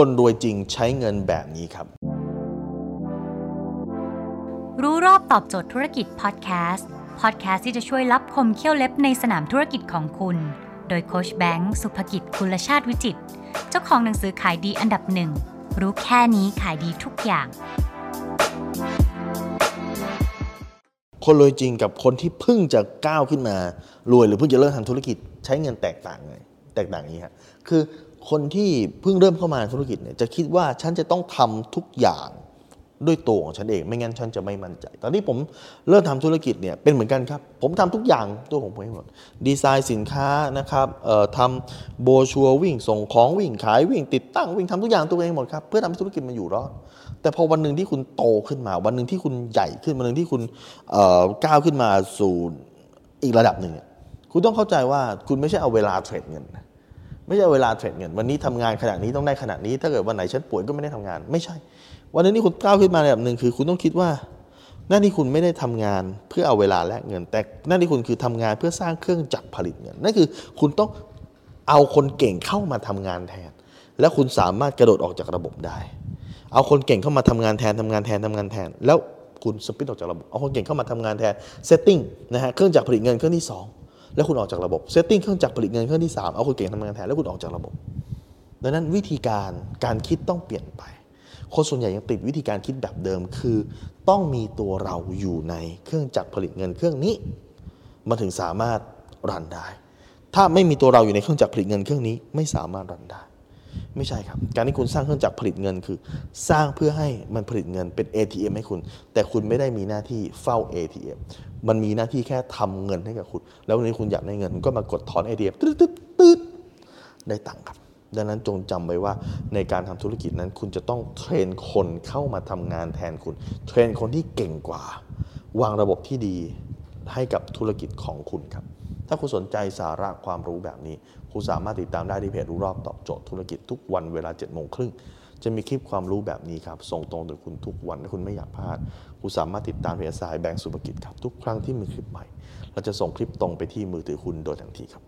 คนรวยจริงใช้เงินแบบนี้ครับ รู้รอบตอบโจทย์ธุรกิจพอดแคสต์พอดแคสต์ที่จะช่วยรับคมเขี้ยวเล็บในสนามธุรกิจของคุณ โดยโคชแบงค์สุภกิจคุณชาติวิจิต เจ้าของหนังสือขายดีอันดับหนึ่งรู้แค่นี้ขายดีทุกอย่าง คนรวยจริงกับคนที่เพิ่งจะก้าวขึ้นมา รวยหรือเพิ่งจะเริ่มทำธุรกิจใช้เงินแตกต่างไง แตกต่างอย่างนี้ครับคือคนที่เพิ่งเริ่มเข้ามาในธุรกิจเนี่ยจะคิดว่าฉันจะต้องทำทุกอย่างด้วยตัวของฉันเอง ไม่งั้นฉันจะไม่มั่นใจ ตอนที่ผมเริ่มทำธุรกิจเนี่ยเป็นเหมือนกันครับ ผมทำทุกอย่างตัวของผมเองหมดดีไซน์สินค้านะครับเอ่อทำโบชัววิ่งส่งของวิ่งขายวิ่งติดตั้งวิ่งทำทุกอย่างตัวเองหมดครับเพื่อทำให้ธุรกิจมันอยู่รอดแต่พอวันหนึ่งที่คุณโตขึ้นมา วันหนึ่งที่คุณใหญ่ขึ้นวันหนึ่งที่คุณเอ่อก้าวขึ้นมาสู่อีกระดับหนึ่งเนี่ย คุณต้องเข้าใจว่าคุณไม่ใช่เอาเวลาเทรดเงิน ไม่ใช่เอาเวลาเทรดเงิน วันนี้ทำงานขนาดนี้ต้องได้ขนาดนี้ ถ้าเกิดวันไหนฉันป่วยก็ไม่ได้ทำงาน ไม่ใช่ วันนี้คุณก้าวขึ้นมาในระดับหนึ่งคือ คุณต้องคิดว่า หน้าที่คุณไม่ได้ทำงานเพื่อเอาเวลาและเงิน แต่หน้าที่คุณคือทำงานเพื่อสร้างเครื่องจักรผลิตเงินนั่นคือ คุณต้องเอาคนเก่งเข้ามาทำงานแทน แล้วคุณสามารถกระโดดออกจากระบบได้ เอาคนเก่งเข้ามาทำงานแทนทำงานแทนทำงานแทน แล้วคุณ split ออกจากระบบ เอาคนเก่งเข้ามาทำงานแทน setting นะฮะ เครื่องจักรผลิตเงินเครื่องที่สอง แล้วคุณออกจากระบบ setting เครื่องจักรผลิตเงินเครื่องที่สามเอาคนเก่งทำงานแทนแล้วคุณออกจากระบบ ดังนั้นวิธีการการคิดต้องเปลี่ยนไป คนส่วนใหญ่ยังติดวิธีการคิดแบบเดิมคือ ต้องมีตัวเราอยู่ในเครื่องจักรผลิตเงินเครื่องนี้มันถึงสามารถรันได้ ถ้าไม่มีตัวเราอยู่ในเครื่องจักรผลิตเงินเครื่องนี้ไม่สามารถ run ได้ ไม่ใช่ครับ การที่คุณสร้างเครื่องจักรผลิตเงินคือ สร้างเพื่อให้มันผลิตเงินเป็น ATM ให้คุณ แต่คุณไม่ได้มีหน้าที่เฝ้า ATM มันมีหน้าที่แค่ทำเงินให้กับคุณ แล้ววันนี้คุณอยากได้เงินก็มากดถอน ATM ตืดตืดตืดได้ตังค์ครับ ดังนั้นจงจำไว้ว่าในการทำธุรกิจนั้น คุณจะต้องเทรนคนเข้ามาทำงานแทนคุณ เทรนคนที่เก่งกว่า วางระบบที่ดีให้กับธุรกิจของคุณครับ ถ้าคุณสนใจสาระความรู้แบบนี้ คุณสามารถติดตามได้ที่เพจรู้รอบตอบโจทย์ธุรกิจทุกวันเวลา7จ็ดโมงครึ่ง จะมีคลิปความรู้แบบนี้ครับ ส่งตรงถึงคุณทุกวันถ้าคุณไม่อยากพลาด คุณสามารถติดตามเพจสายแบงก์สุภกิจครับ ทุกครั้งที่มีคลิปใหม่ เราจะส่งคลิปตรงไปที่มือถือคุณโดยทันทีครับ